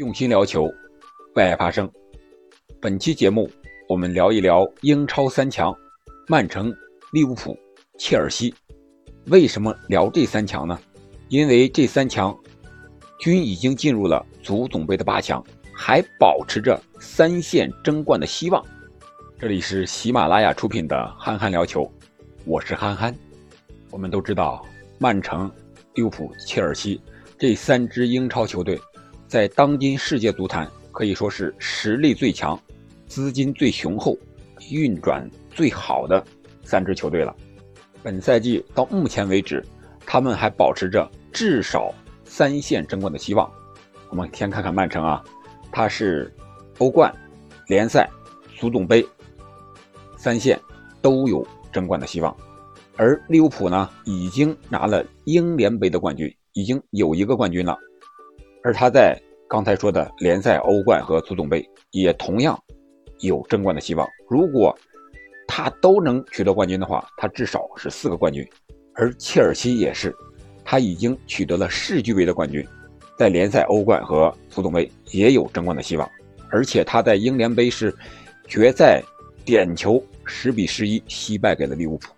用心聊球，为爱发声。本期节目，我们聊一聊英超三强：曼城、利物浦、切尔西。为什么聊这三强呢？因为这三强均已经进入了足总杯的八强，还保持着三线争冠的希望。这里是喜马拉雅出品的《憨憨聊球》，我是憨憨。我们都知道，曼城、利物浦、切尔西这三支英超球队。在当今世界足坛，可以说是实力最强、资金最雄厚、运转最好的三支球队了。本赛季到目前为止，他们还保持着至少三线争冠的希望。我们先看看曼城啊，它是欧冠、联赛、足总杯三线都有争冠的希望，而利物浦呢，已经拿了英联杯的冠军，已经有一个冠军了。而他在刚才说的联赛、欧冠和足总杯也同样有争冠的希望。如果他都能取得冠军的话，他至少是四个冠军。而切尔西也是，他已经取得了世俱杯的冠军，在联赛、欧冠和足总杯也有争冠的希望。而且他在英联杯是决赛点球十比十一惜败给了利物浦。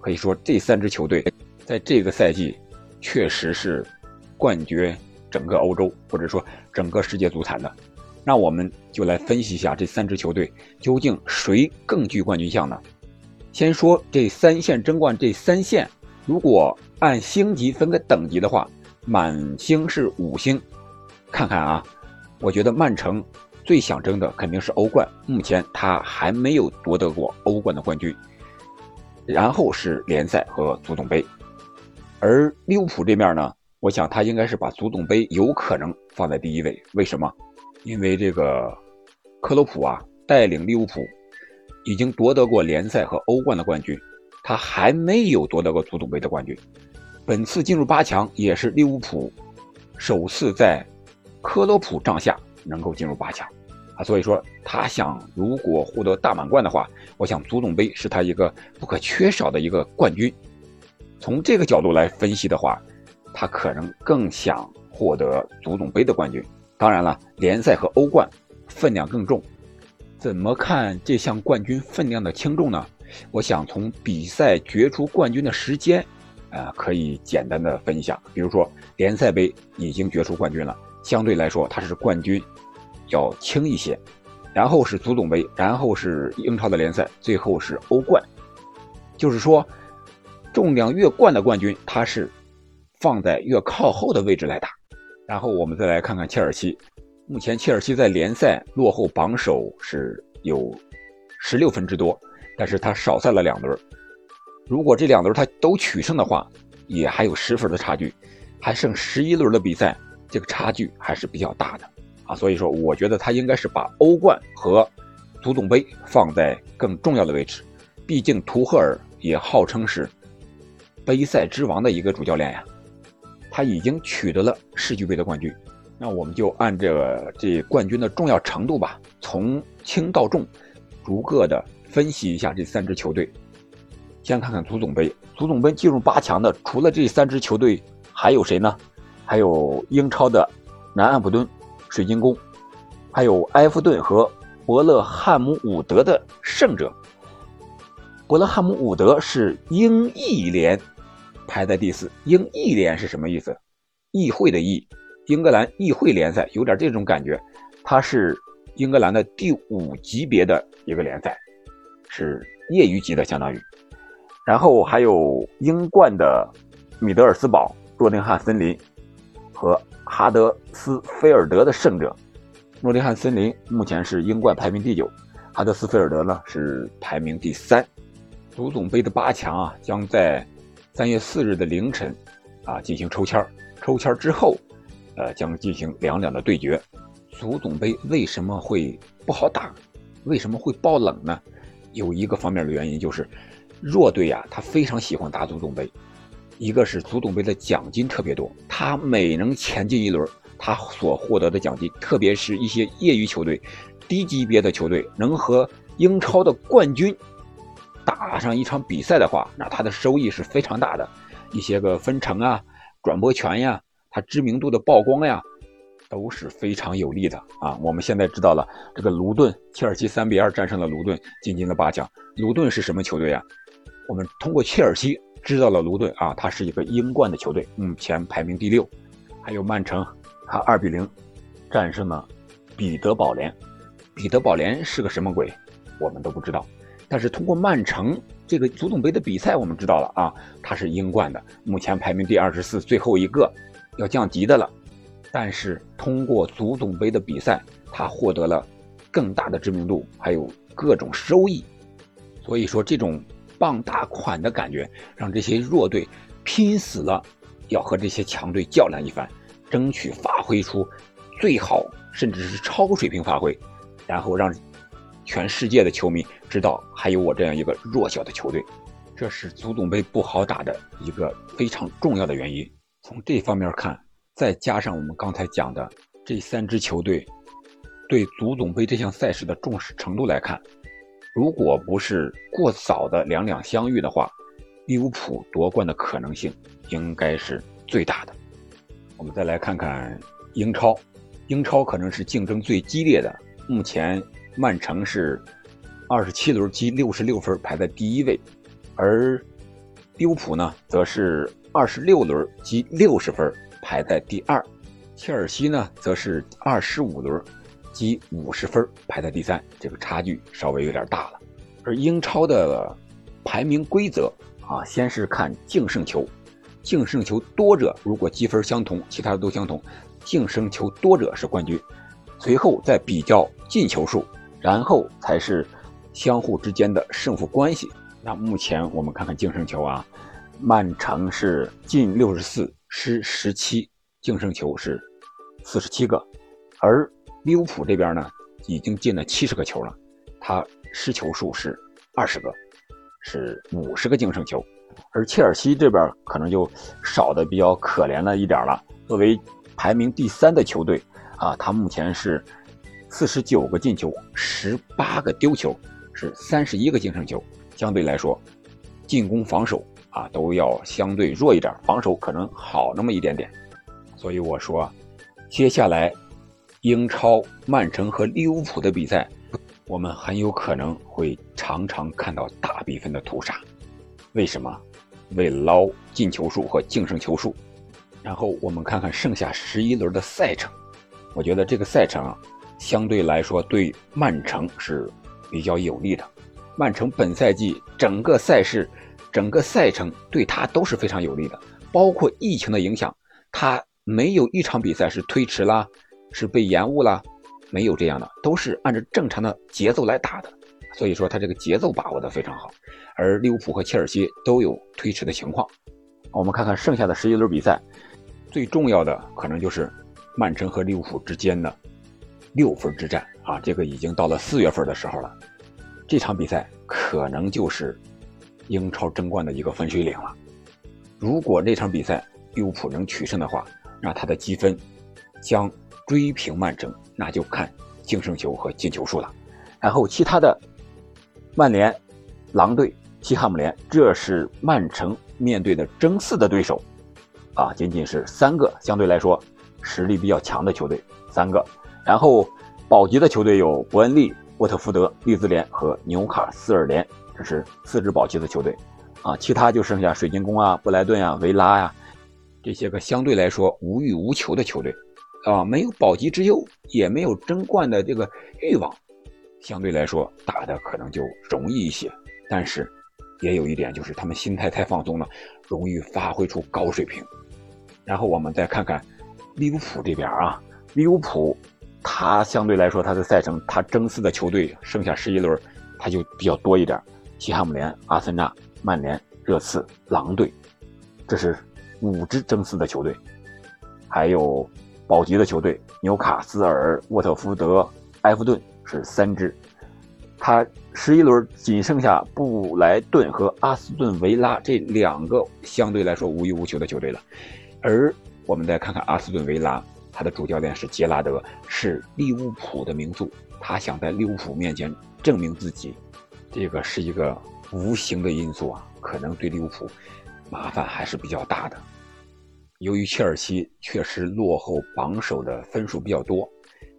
可以说，这三支球队在这个赛季确实是冠绝。整个欧洲或者说整个世界足坛的，那我们就来分析一下这三支球队究竟谁更具冠军相呢？先说这三线争冠，这三线如果按星级分个等级的话，满星是五星。看看啊，我觉得曼城最想争的肯定是欧冠，目前他还没有夺得过欧冠的冠军。然后是联赛和足总杯，而利物浦这面呢？我想他应该是把足总杯有可能放在第一位，为什么？因为这个克洛普啊带领利物浦已经夺得过联赛和欧冠的冠军，他还没有夺得过足总杯的冠军。本次进入八强也是利物浦首次在克洛普帐下能够进入八强啊，所以说他想如果获得大满贯的话，我想足总杯是他一个不可缺少的一个冠军。从这个角度来分析的话。他可能更想获得足总杯的冠军，当然了，联赛和欧冠分量更重。怎么看这项冠军分量的轻重呢？我想从比赛决出冠军的时间，啊，可以简单的分一下。比如说，联赛杯已经决出冠军了，相对来说它是冠军要轻一些。然后是足总杯，然后是英超的联赛，最后是欧冠。就是说，重量越冠的冠军，他是。放在越靠后的位置来打，然后我们再来看看切尔西。目前切尔西在联赛落后榜首是有十六分之多，但是他少赛了两轮。如果这两轮他都取胜的话，也还有十分的差距，还剩十一轮的比赛，这个差距还是比较大的啊。所以说，我觉得他应该是把欧冠和足总杯放在更重要的位置。毕竟图赫尔也号称是杯赛之王的一个主教练呀。他已经取得了世俱杯的冠军，那我们就按这个这冠军的重要程度吧，从轻到重，逐个的分析一下这三支球队。先看看足总杯，足总杯进入八强的除了这三支球队，还有谁呢？还有英超的南安普敦、水晶宫，还有埃弗顿和伯勒汉姆伍德的胜者。伯勒汉姆伍德是英意联。排在第四，英意联是什么意思？议会的议，英格兰议会联赛有点这种感觉。它是英格兰的第五级别的一个联赛，是业余级的，相当于。然后还有英冠的米德尔斯堡、诺丁汉森林和哈德斯菲尔德的胜者。诺丁汉森林目前是英冠排名第九，哈德斯菲尔德呢是排名第三。足总杯的八强啊，将在。三月四日的凌晨，啊，进行抽签抽签之后，呃，将进行两两的对决。足总杯为什么会不好打？为什么会爆冷呢？有一个方面的原因就是，弱队呀，他非常喜欢打足总杯。一个是足总杯的奖金特别多，他每能前进一轮，他所获得的奖金，特别是一些业余球队、低级别的球队，能和英超的冠军。打上一场比赛的话，那他的收益是非常大的，一些个分成啊、转播权呀、他知名度的曝光呀，都是非常有利的啊。我们现在知道了，这个卢顿，切尔西三比二战胜了卢顿，进军了八强。卢顿是什么球队啊？我们通过切尔西知道了卢顿啊，它是一个英冠的球队，目前排名第六。还有曼城，他二比零战胜了彼得堡联。彼得堡联是个什么鬼？我们都不知道。但是通过曼城这个足总杯的比赛，我们知道了啊，它是英冠的，目前排名第二十四，最后一个要降级的了。但是通过足总杯的比赛，他获得了更大的知名度，还有各种收益。所以说，这种傍大款的感觉，让这些弱队拼死了要和这些强队较量一番，争取发挥出最好，甚至是超水平发挥，然后让。全世界的球迷知道还有我这样一个弱小的球队，这是足总杯不好打的一个非常重要的原因。从这方面看，再加上我们刚才讲的这三支球队对足总杯这项赛事的重视程度来看，如果不是过早的两两相遇的话，利物浦夺冠的可能性应该是最大的。我们再来看看英超，英超可能是竞争最激烈的，目前。曼城是二十七轮积六十六分排在第一位，而利物浦呢，则是二十六轮积六十分排在第二，切尔西呢，则是二十五轮积五十分排在第三，这个差距稍微有点大了。而英超的排名规则啊，先是看净胜球，净胜球多者如果积分相同，其他的都相同，净胜球多者是冠军，随后再比较进球数。然后才是相互之间的胜负关系。那目前我们看看净胜球啊，曼城是进六十四，失十七，净胜球是四十七个，而利物浦这边呢，已经进了七十个球了，他失球数是二十个，是五十个净胜球。而切尔西这边可能就少的比较可怜了一点了。作为排名第三的球队啊，他目前是。四十九个进球，十八个丢球，是三十一个净胜球。相对来说，进攻、防守啊都要相对弱一点，防守可能好那么一点点。所以我说，接下来英超曼城和利物浦的比赛，我们很有可能会常常看到大比分的屠杀。为什么？为捞进球数和净胜球数。然后我们看看剩下十一轮的赛程，我觉得这个赛程啊。相对来说，对曼城是比较有利的。曼城本赛季整个赛事、整个赛程对他都是非常有利的，包括疫情的影响，他没有一场比赛是推迟啦，是被延误啦，没有这样的，都是按照正常的节奏来打的。所以说，他这个节奏把握的非常好。而利物浦和切尔西都有推迟的情况。我们看看剩下的十一轮比赛，最重要的可能就是曼城和利物浦之间的。六分之战啊，这个已经到了四月份的时候了。这场比赛可能就是英超争冠的一个分水岭了。如果那场比赛利物浦能取胜的话，那他的积分将追平曼城，那就看净胜球和进球数了。然后其他的，曼联、狼队、西汉姆联，这是曼城面对的争四的对手啊，仅仅是三个相对来说实力比较强的球队，三个。然后保级的球队有伯恩利、沃特福德、利兹联和纽卡斯尔联，这是四支保级的球队，啊，其他就剩下水晶宫啊、布莱顿啊、维拉呀这些个相对来说无欲无求的球队，啊，没有保级之忧，也没有争冠的这个欲望，相对来说打的可能就容易一些。但是也有一点就是他们心态太放松了，容易发挥出高水平。然后我们再看看利物浦这边啊，利物浦。他相对来说，他的赛程，他争四的球队剩下十一轮，他就比较多一点。西汉姆联、阿森纳、曼联、热刺、狼队，这是五支争四的球队，还有保级的球队纽卡斯尔、沃特福德、埃弗顿是三支。他十一轮仅剩下布莱顿和阿斯顿维拉这两个相对来说无欲无求的球队了。而我们再看看阿斯顿维拉。他的主教练是杰拉德，是利物浦的名宿，他想在利物浦面前证明自己，这个是一个无形的因素啊，可能对利物浦麻烦还是比较大的。由于切尔西确实落后榜首的分数比较多，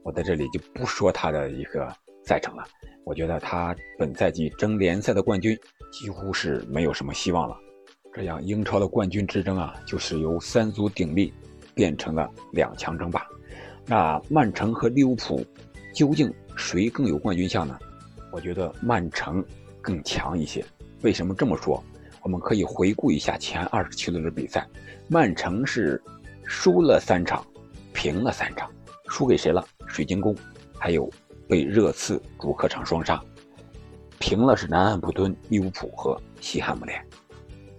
我在这里就不说他的一个赛程了。我觉得他本赛季争联赛的冠军几乎是没有什么希望了。这样，英超的冠军之争啊，就是由三足鼎立变成了两强争霸。那曼城和利物浦究竟谁更有冠军相呢？我觉得曼城更强一些。为什么这么说？我们可以回顾一下前二十七轮的比赛，曼城是输了三场，平了三场，输给谁了？水晶宫，还有被热刺主客场双杀，平了是南安普敦、利物浦和西汉姆联。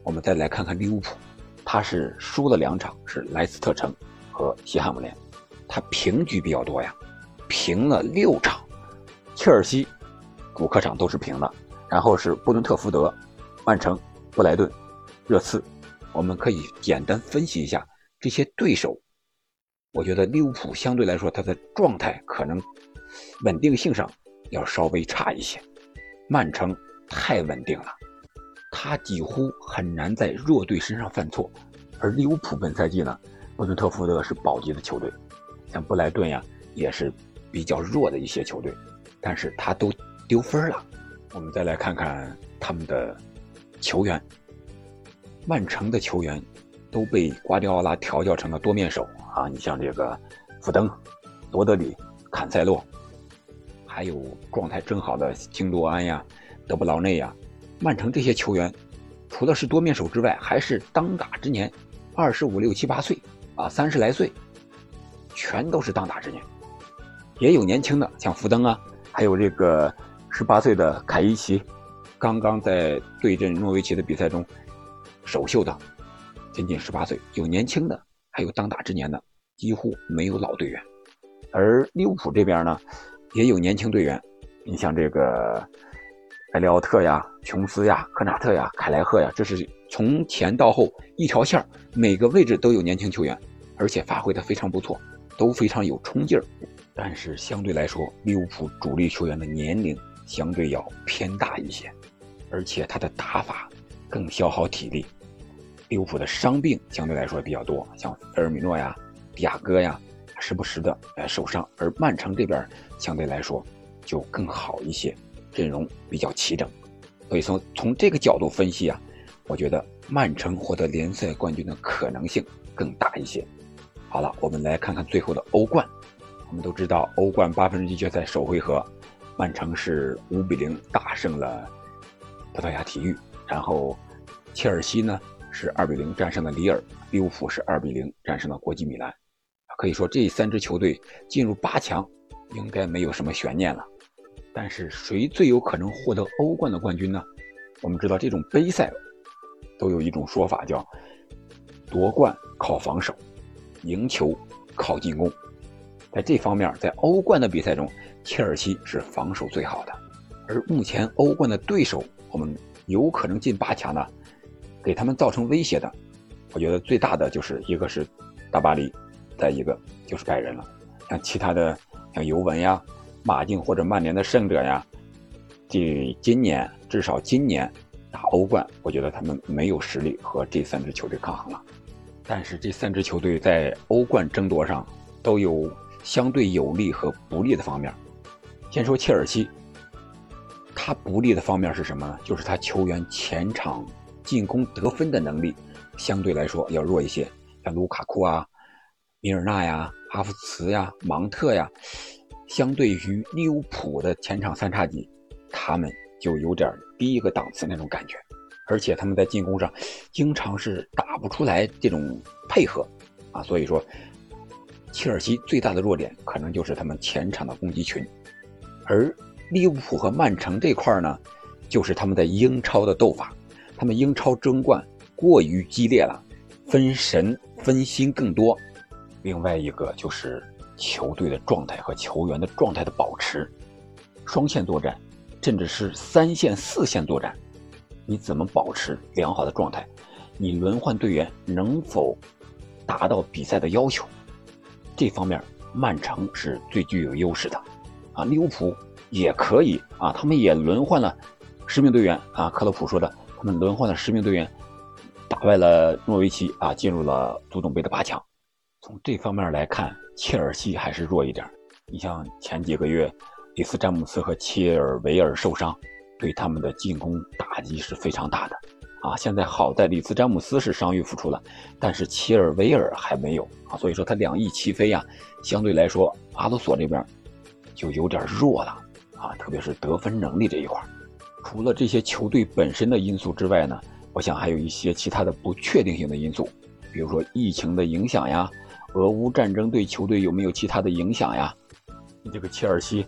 我们再来看看利物浦，他是输了两场，是莱斯特城和西汉姆联，他平局比较多呀，平了六场。切尔西主客场都是平的，然后是布伦特福德、曼城。布莱顿、热刺，我们可以简单分析一下这些对手。我觉得利物浦相对来说，他的状态可能稳定性上要稍微差一些。曼城太稳定了，他几乎很难在弱队身上犯错。而利物浦本赛季呢，布伦特福德是保级的球队，像布莱顿呀也是比较弱的一些球队，但是他都丢分了。我们再来看看他们的。球员，曼城的球员都被瓜迪奥拉调教成了多面手啊！你像这个福登、罗德里、坎塞洛，还有状态正好的京多安呀、德布劳内呀，曼城这些球员除了是多面手之外，还是当打之年，二十五六七八岁啊，三十来岁，全都是当打之年，也有年轻的，像福登啊，还有这个十八岁的凯伊奇。刚刚在对阵诺维奇的比赛中首秀的，仅仅十八岁，有年轻的，还有当打之年的，几乎没有老队员。而利物浦这边呢，也有年轻队员，你像这个埃利奥特呀、琼斯呀、科纳特呀、凯莱赫呀，这是从前到后一条线每个位置都有年轻球员，而且发挥的非常不错，都非常有冲劲儿。但是相对来说，利物浦主力球员的年龄相对要偏大一些。而且他的打法更消耗体力，利物浦的伤病相对来说比较多，像菲尔米诺呀、迪亚哥呀，时不时的呃受伤。而曼城这边相对来说就更好一些，阵容比较齐整。所以从从这个角度分析啊，我觉得曼城获得联赛冠军的可能性更大一些。好了，我们来看看最后的欧冠。我们都知道，欧冠八分之一决赛首回合，曼城是五比零大胜了。葡萄牙体育，然后切尔西呢是二比零战胜了里尔，利物浦是二比零战胜了国际米兰。可以说这三支球队进入八强应该没有什么悬念了。但是谁最有可能获得欧冠的冠军呢？我们知道这种杯赛都有一种说法叫夺冠靠防守，赢球靠进攻。在这方面，在欧冠的比赛中，切尔西是防守最好的，而目前欧冠的对手。我们有可能进八强的，给他们造成威胁的，我觉得最大的就是一个是大巴黎，再一个就是拜仁了。像其他的像尤文呀、马竞或者曼联的胜者呀，这今年至少今年打欧冠，我觉得他们没有实力和这三支球队抗衡了。但是这三支球队在欧冠争夺上都有相对有利和不利的方面。先说切尔西。他不利的方面是什么呢？就是他球员前场进攻得分的能力相对来说要弱一些，像卢卡库啊、米尔纳呀、哈弗茨呀、芒特呀，相对于利物浦的前场三叉戟，他们就有点低一个档次那种感觉。而且他们在进攻上经常是打不出来这种配合啊，所以说切尔西最大的弱点可能就是他们前场的攻击群，而。利物浦和曼城这块呢，就是他们在英超的斗法，他们英超争冠过于激烈了，分神分心更多。另外一个就是球队的状态和球员的状态的保持，双线作战，甚至是三线、四线作战，你怎么保持良好的状态？你轮换队员能否达到比赛的要求？这方面曼城是最具有优势的，啊，利物浦。也可以啊，他们也轮换了十名队员啊。克洛普说的，他们轮换了十名队员，打败了诺维奇啊，进入了足总杯的八强。从这方面来看，切尔西还是弱一点。你像前几个月，里斯詹姆斯和切尔维尔受伤，对他们的进攻打击是非常大的。啊，现在好在里斯詹姆斯是伤愈复出了，但是切尔维尔还没有啊，所以说他两翼齐飞呀。相对来说，阿罗索这边就有点弱了啊，特别是得分能力这一块。除了这些球队本身的因素之外呢，我想还有一些其他的不确定性的因素，比如说疫情的影响呀，俄乌战争对球队有没有其他的影响呀？这个切尔西，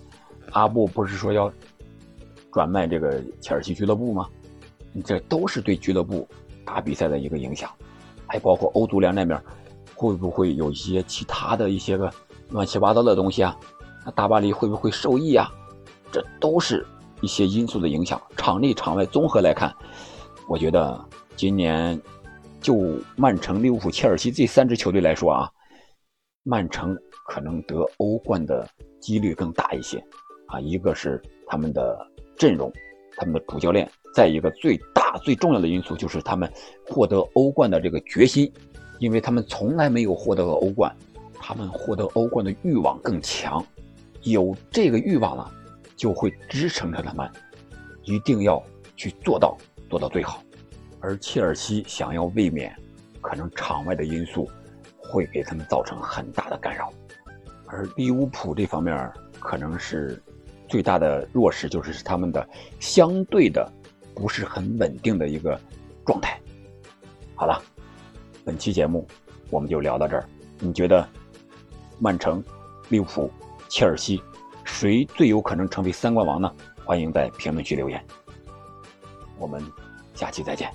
阿布不是说要转卖这个切尔西俱乐部吗？这都是对俱乐部打比赛的一个影响，还包括欧足联那边会不会有一些其他的一些个乱七八糟的东西啊？那大巴黎会不会受益啊？这都是一些因素的影响，场内场外综合来看，我觉得今年就曼城、利物浦、切尔西这三支球队来说啊，曼城可能得欧冠的几率更大一些啊，一个是他们的阵容，他们的主教练。再一个最大最重要的因素就是他们获得欧冠的这个决心，因为他们从来没有获得过欧冠，他们获得欧冠的欲望更强，有这个欲望了，就会支撑着他们，一定要去做到做到最好。而切尔西想要卫冕，可能场外的因素会给他们造成很大的干扰，而利物浦这方面可能是最大的弱势，就是他们的相对的。不是很稳定的一个状态。好了，本期节目我们就聊到这儿。你觉得曼城、利物浦、切尔西谁最有可能成为三冠王呢？欢迎在评论区留言。我们下期再见。